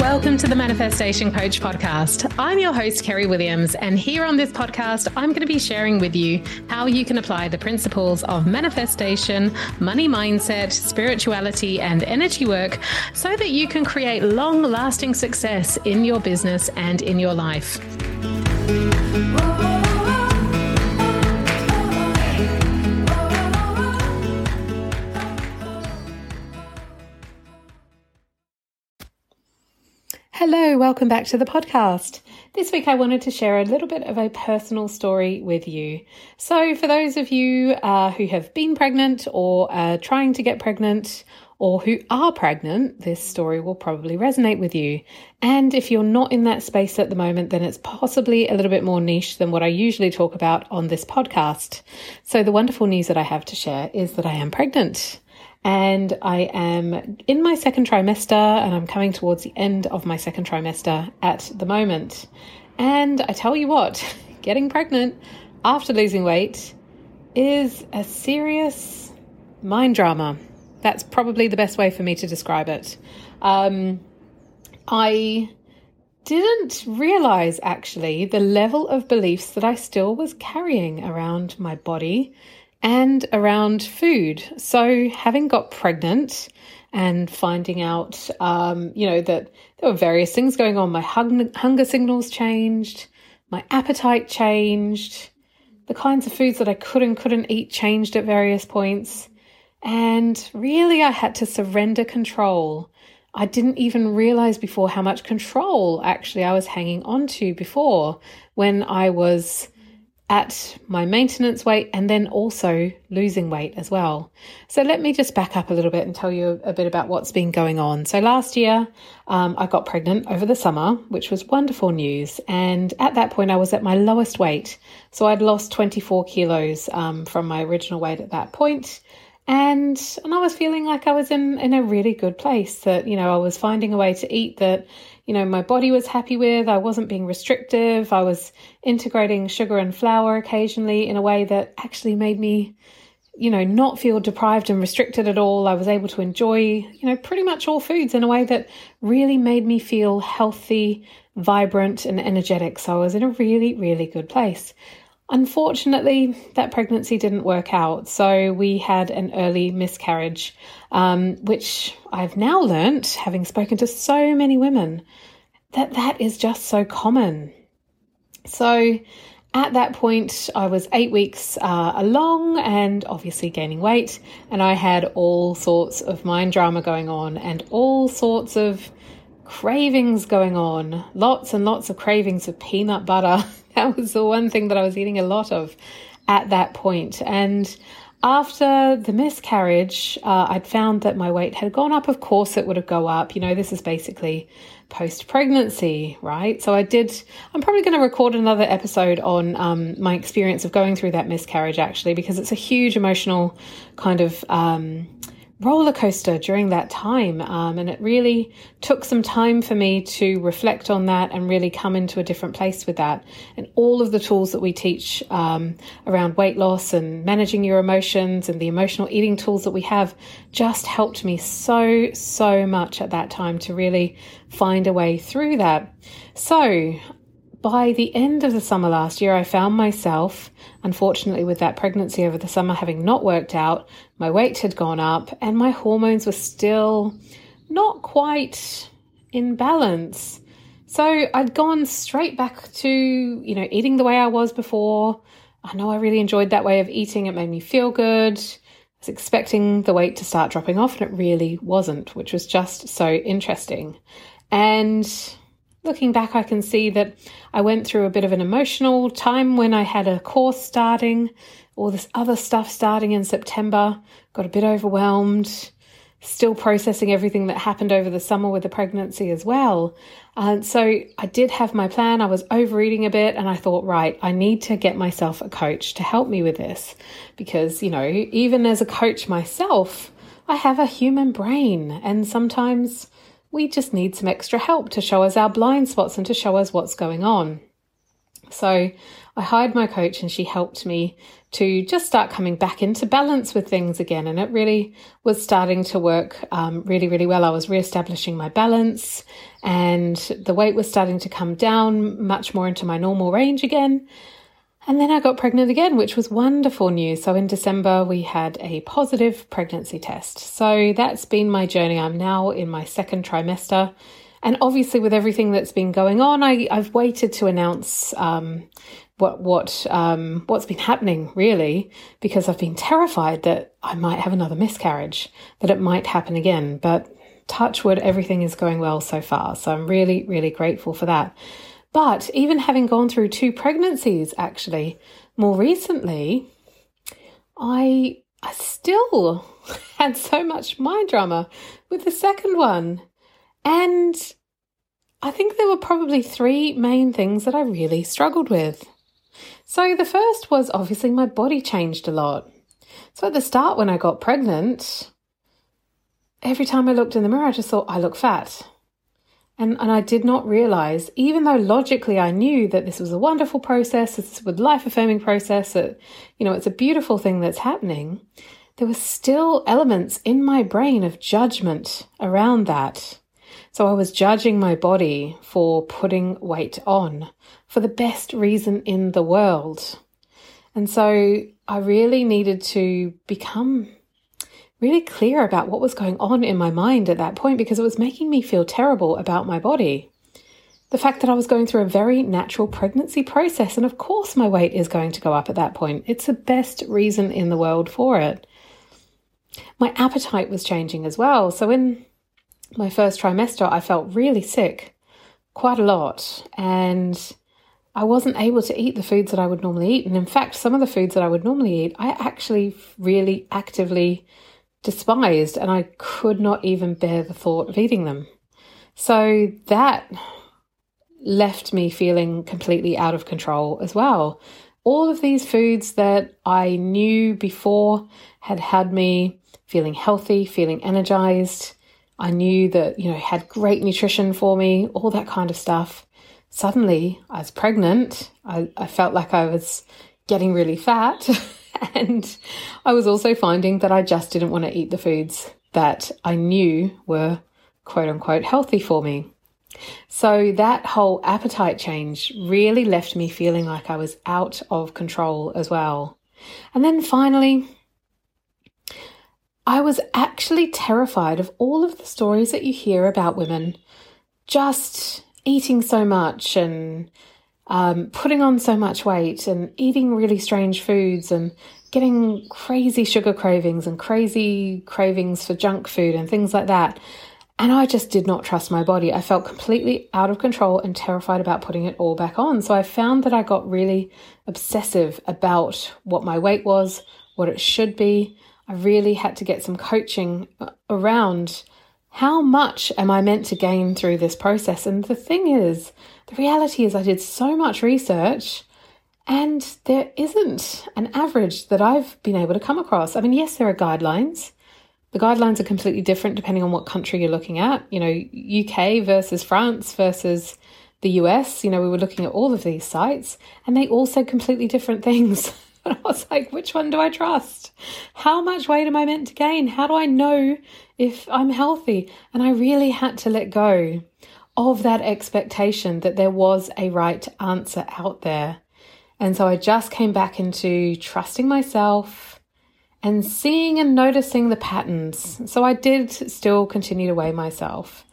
Welcome to the Manifestation Coach podcast. I'm your host, Kerry Williams, and here on this podcast, I'm going to be sharing with you how you can apply the principles of manifestation, money mindset, spirituality, and energy work so that you can create long lasting success in your business and in your life. Hello, welcome back to the podcast. This week I wanted to share a little bit of a personal story with you. So, for those of you uh, who have been pregnant or are trying to get pregnant, or who are pregnant, this story will probably resonate with you. And if you're not in that space at the moment, then it's possibly a little bit more niche than what I usually talk about on this podcast. So, the wonderful news that I have to share is that I am pregnant and I am in my second trimester and I'm coming towards the end of my second trimester at the moment. And I tell you what, getting pregnant after losing weight is a serious mind drama. That's probably the best way for me to describe it. Um, I didn't realize actually the level of beliefs that I still was carrying around my body and around food. So, having got pregnant and finding out, um, you know, that there were various things going on, my hung- hunger signals changed, my appetite changed, the kinds of foods that I could and couldn't eat changed at various points. And really, I had to surrender control. I didn't even realize before how much control actually I was hanging on to before when I was at my maintenance weight and then also losing weight as well. So let me just back up a little bit and tell you a bit about what's been going on. So last year, um, I got pregnant over the summer, which was wonderful news. And at that point, I was at my lowest weight. So I'd lost 24 kilos um, from my original weight at that point. And, and I was feeling like I was in, in a really good place that, you know, I was finding a way to eat that you know, my body was happy with. I wasn't being restrictive. I was integrating sugar and flour occasionally in a way that actually made me, you know, not feel deprived and restricted at all. I was able to enjoy, you know, pretty much all foods in a way that really made me feel healthy, vibrant, and energetic. So I was in a really, really good place. Unfortunately, that pregnancy didn't work out, so we had an early miscarriage, um, which I've now learnt, having spoken to so many women, that that is just so common. So at that point, I was eight weeks uh, along and obviously gaining weight, and I had all sorts of mind drama going on and all sorts of cravings going on. Lots and lots of cravings of peanut butter. that was the one thing that I was eating a lot of at that point. And after the miscarriage, uh, I'd found that my weight had gone up. Of course, it would have go up. You know, this is basically post pregnancy, right? So I did. I'm probably going to record another episode on um, my experience of going through that miscarriage, actually, because it's a huge emotional kind of. Um, roller coaster during that time. Um, and it really took some time for me to reflect on that and really come into a different place with that. And all of the tools that we teach um, around weight loss and managing your emotions and the emotional eating tools that we have just helped me so, so much at that time to really find a way through that. So by the end of the summer last year, I found myself, unfortunately, with that pregnancy over the summer having not worked out, my weight had gone up, and my hormones were still not quite in balance. So I'd gone straight back to, you know, eating the way I was before. I know I really enjoyed that way of eating, it made me feel good. I was expecting the weight to start dropping off, and it really wasn't, which was just so interesting. And looking back, I can see that I went through a bit of an emotional time when I had a course starting, all this other stuff starting in September, got a bit overwhelmed, still processing everything that happened over the summer with the pregnancy as well. And so I did have my plan. I was overeating a bit and I thought, right, I need to get myself a coach to help me with this because, you know, even as a coach myself, I have a human brain and sometimes we just need some extra help to show us our blind spots and to show us what's going on. So I hired my coach and she helped me to just start coming back into balance with things again. And it really was starting to work um, really, really well. I was reestablishing my balance and the weight was starting to come down much more into my normal range again. And then I got pregnant again, which was wonderful news. So in December, we had a positive pregnancy test. So that's been my journey. I'm now in my second trimester. And obviously, with everything that's been going on, I, have waited to announce um, what what um, what's been happening really, because I've been terrified that I might have another miscarriage, that it might happen again. But touch wood, everything is going well so far. So I'm really, really grateful for that. But even having gone through two pregnancies, actually, more recently, I, I still had so much mind drama with the second one. And I think there were probably three main things that I really struggled with. So the first was obviously my body changed a lot. So at the start, when I got pregnant, every time I looked in the mirror, I just thought, I look fat. And, and I did not realize, even though logically I knew that this was a wonderful process, this was a life affirming process, that, you know, it's a beautiful thing that's happening, there were still elements in my brain of judgment around that. So I was judging my body for putting weight on for the best reason in the world. And so I really needed to become really clear about what was going on in my mind at that point because it was making me feel terrible about my body. The fact that I was going through a very natural pregnancy process, and of course, my weight is going to go up at that point. It's the best reason in the world for it. My appetite was changing as well. So, in my first trimester, I felt really sick quite a lot, and I wasn't able to eat the foods that I would normally eat. And in fact, some of the foods that I would normally eat, I actually really actively despised, and I could not even bear the thought of eating them. So that left me feeling completely out of control as well. All of these foods that I knew before had had me feeling healthy, feeling energized. I knew that, you know, had great nutrition for me, all that kind of stuff. Suddenly, I was pregnant. I, I felt like I was getting really fat. and I was also finding that I just didn't want to eat the foods that I knew were quote unquote healthy for me. So that whole appetite change really left me feeling like I was out of control as well. And then finally, I was actually terrified of all of the stories that you hear about women just eating so much and um, putting on so much weight and eating really strange foods and getting crazy sugar cravings and crazy cravings for junk food and things like that. And I just did not trust my body. I felt completely out of control and terrified about putting it all back on. So I found that I got really obsessive about what my weight was, what it should be. I really had to get some coaching around how much am I meant to gain through this process? And the thing is, the reality is, I did so much research and there isn't an average that I've been able to come across. I mean, yes, there are guidelines. The guidelines are completely different depending on what country you're looking at. You know, UK versus France versus the US. You know, we were looking at all of these sites and they all said completely different things. I was like, which one do I trust? How much weight am I meant to gain? How do I know if I'm healthy? And I really had to let go of that expectation that there was a right answer out there. And so I just came back into trusting myself and seeing and noticing the patterns. So I did still continue to weigh myself.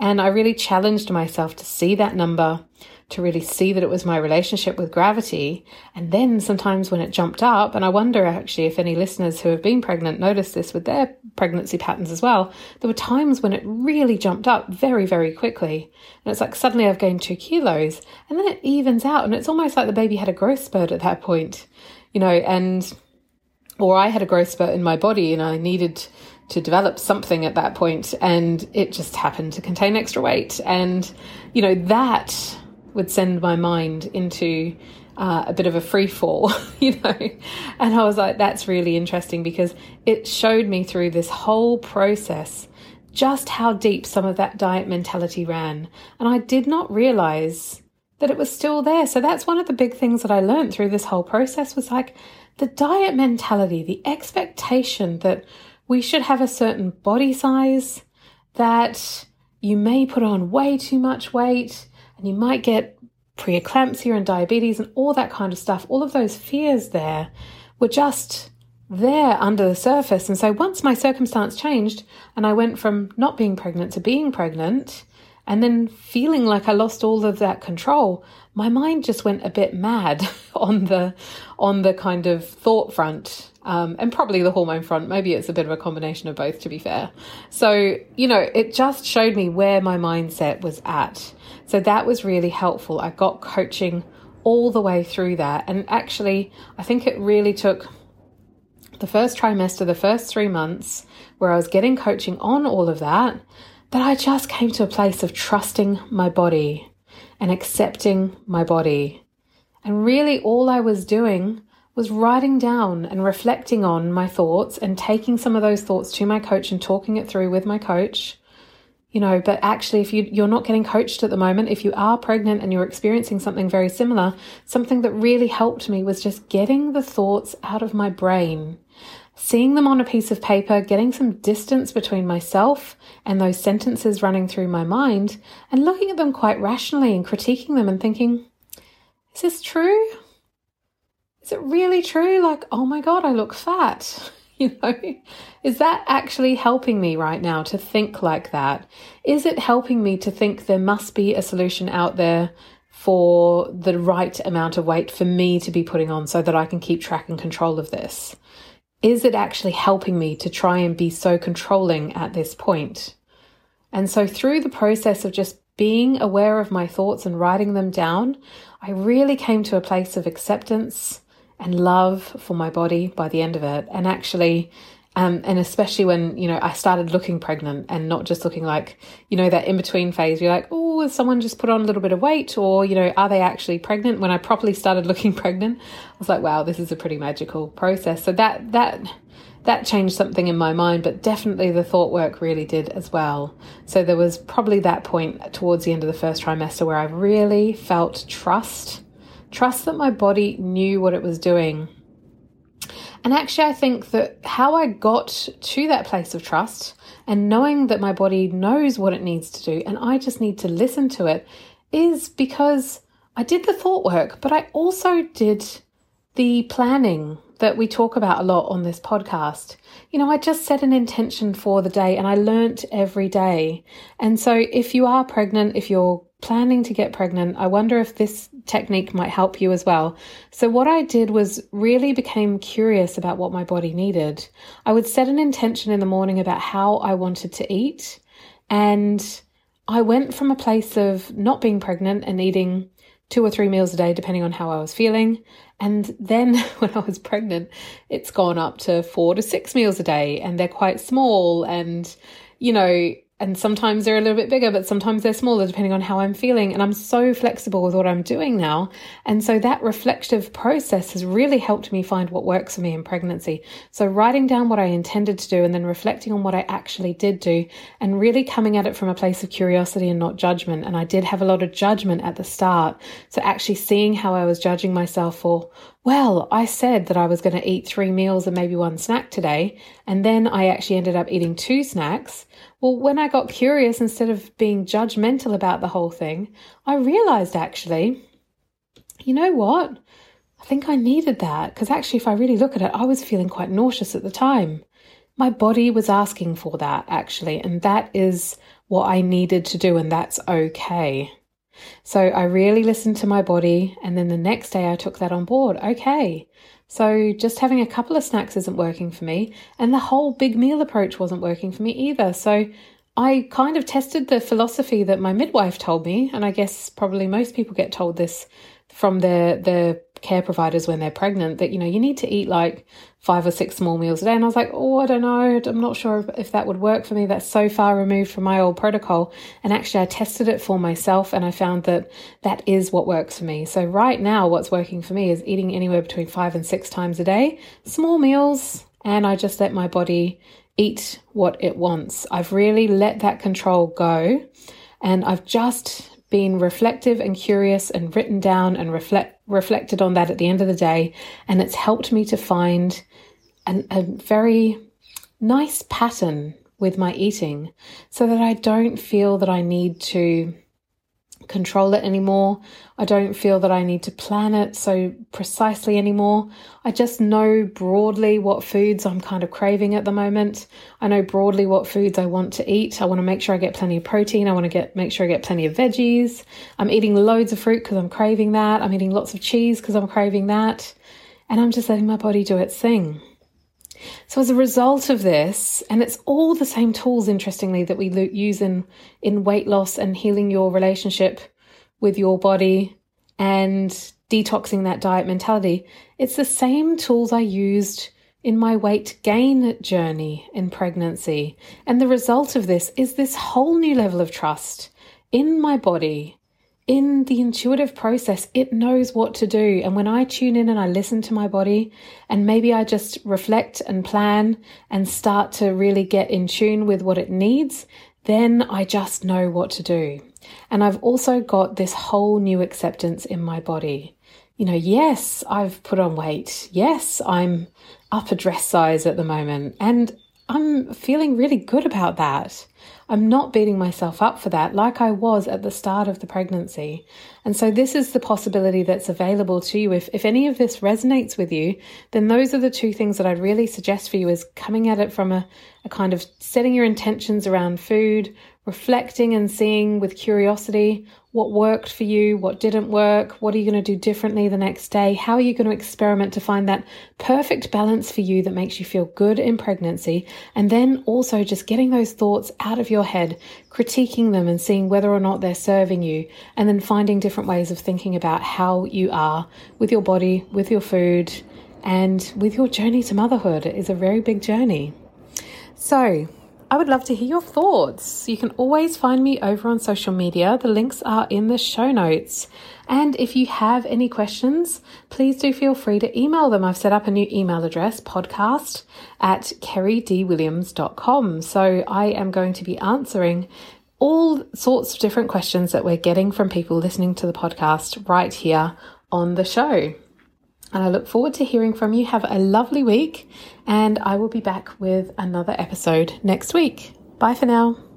And I really challenged myself to see that number, to really see that it was my relationship with gravity. And then sometimes when it jumped up, and I wonder actually if any listeners who have been pregnant noticed this with their pregnancy patterns as well, there were times when it really jumped up very, very quickly. And it's like suddenly I've gained two kilos and then it evens out. And it's almost like the baby had a growth spurt at that point, you know, and, or I had a growth spurt in my body and I needed to develop something at that point and it just happened to contain extra weight. And, you know, that would send my mind into uh, a bit of a free fall, you know. And I was like, that's really interesting because it showed me through this whole process just how deep some of that diet mentality ran. And I did not realize that it was still there. So that's one of the big things that I learned through this whole process was like the diet mentality, the expectation that we should have a certain body size, that you may put on way too much weight and you might get preeclampsia and diabetes and all that kind of stuff. All of those fears there were just there under the surface. And so once my circumstance changed and I went from not being pregnant to being pregnant, and then feeling like I lost all of that control, my mind just went a bit mad on the on the kind of thought front, um, and probably the hormone front. Maybe it's a bit of a combination of both, to be fair. So you know, it just showed me where my mindset was at. So that was really helpful. I got coaching all the way through that, and actually, I think it really took the first trimester, the first three months, where I was getting coaching on all of that that I just came to a place of trusting my body and accepting my body. And really, all I was doing was writing down and reflecting on my thoughts and taking some of those thoughts to my coach and talking it through with my coach. You know, but actually, if you, you're not getting coached at the moment, if you are pregnant and you're experiencing something very similar, something that really helped me was just getting the thoughts out of my brain seeing them on a piece of paper, getting some distance between myself and those sentences running through my mind, and looking at them quite rationally and critiquing them and thinking, is this true? Is it really true? Like, oh my God, I look fat. You know, is that actually helping me right now to think like that? Is it helping me to think there must be a solution out there for the right amount of weight for me to be putting on so that I can keep track and control of this? Is it actually helping me to try and be so controlling at this point? And so, through the process of just being aware of my thoughts and writing them down, I really came to a place of acceptance and love for my body by the end of it. And actually, um, and especially when, you know, I started looking pregnant and not just looking like, you know, that in between phase, you're like, oh, has someone just put on a little bit of weight? Or, you know, are they actually pregnant? When I properly started looking pregnant, I was like, wow, this is a pretty magical process. So that, that, that changed something in my mind, but definitely the thought work really did as well. So there was probably that point towards the end of the first trimester where I really felt trust, trust that my body knew what it was doing and actually, I think that how I got to that place of trust and knowing that my body knows what it needs to do and I just need to listen to it is because I did the thought work, but I also did the planning that we talk about a lot on this podcast. You know, I just set an intention for the day and I learnt every day. And so if you are pregnant, if you're planning to get pregnant, I wonder if this technique might help you as well. So, what I did was really became curious about what my body needed. I would set an intention in the morning about how I wanted to eat. And I went from a place of not being pregnant and eating two or three meals a day, depending on how I was feeling. And then when I was pregnant, it's gone up to four to six meals a day, and they're quite small. And, you know, and sometimes they're a little bit bigger, but sometimes they're smaller depending on how I'm feeling. And I'm so flexible with what I'm doing now. And so that reflective process has really helped me find what works for me in pregnancy. So writing down what I intended to do and then reflecting on what I actually did do and really coming at it from a place of curiosity and not judgment. And I did have a lot of judgment at the start. So actually seeing how I was judging myself for, well, I said that I was going to eat three meals and maybe one snack today. And then I actually ended up eating two snacks well, when I got curious, instead of being judgmental about the whole thing, I realized actually, you know what? I think I needed that because actually, if I really look at it, I was feeling quite nauseous at the time. My body was asking for that actually, and that is what I needed to do, and that's okay. So I really listened to my body, and then the next day I took that on board. Okay, so just having a couple of snacks isn't working for me, and the whole big meal approach wasn't working for me either. So I kind of tested the philosophy that my midwife told me, and I guess probably most people get told this from their their care providers when they're pregnant that you know you need to eat like five or six small meals a day. And i was like oh i don't know. I'm not sure if that would work for me. That's so far removed from my old protocol. And actually i tested it for myself and i found that that is what works for me. So right now what's working for me is eating anywhere between five and six times a day small meals and i just let my body eat what it wants. I've really let that control go and i've just been reflective and curious and written down and reflect, reflected on that at the end of the day. And it's helped me to find an, a very nice pattern with my eating so that I don't feel that I need to control it anymore. I don't feel that I need to plan it so precisely anymore. I just know broadly what foods I'm kind of craving at the moment. I know broadly what foods I want to eat. I want to make sure I get plenty of protein. I want to get make sure I get plenty of veggies. I'm eating loads of fruit because I'm craving that. I'm eating lots of cheese because I'm craving that. And I'm just letting my body do its thing. So as a result of this, and it's all the same tools, interestingly, that we use in in weight loss and healing your relationship with your body and detoxing that diet mentality. It's the same tools I used in my weight gain journey in pregnancy. And the result of this is this whole new level of trust in my body in the intuitive process, it knows what to do. And when I tune in and I listen to my body, and maybe I just reflect and plan and start to really get in tune with what it needs, then I just know what to do. And I've also got this whole new acceptance in my body. You know, yes, I've put on weight. Yes, I'm up a dress size at the moment. And I'm feeling really good about that. I'm not beating myself up for that like I was at the start of the pregnancy. And so this is the possibility that's available to you. If, if any of this resonates with you, then those are the two things that I'd really suggest for you is coming at it from a, a kind of setting your intentions around food, reflecting and seeing with curiosity what worked for you, what didn't work, what are you going to do differently the next day, how are you going to experiment to find that perfect balance for you that makes you feel good in pregnancy, and then also just getting those thoughts out of your head, critiquing them and seeing whether or not they're serving you, and then finding different ways of thinking about how you are with your body, with your food, and with your journey to motherhood. Is a very big journey. So, I would love to hear your thoughts. You can always find me over on social media. The links are in the show notes. And if you have any questions, please do feel free to email them. I've set up a new email address, podcast at kerrydwilliams.com. So I am going to be answering all sorts of different questions that we're getting from people listening to the podcast right here on the show. And I look forward to hearing from you. Have a lovely week, and I will be back with another episode next week. Bye for now.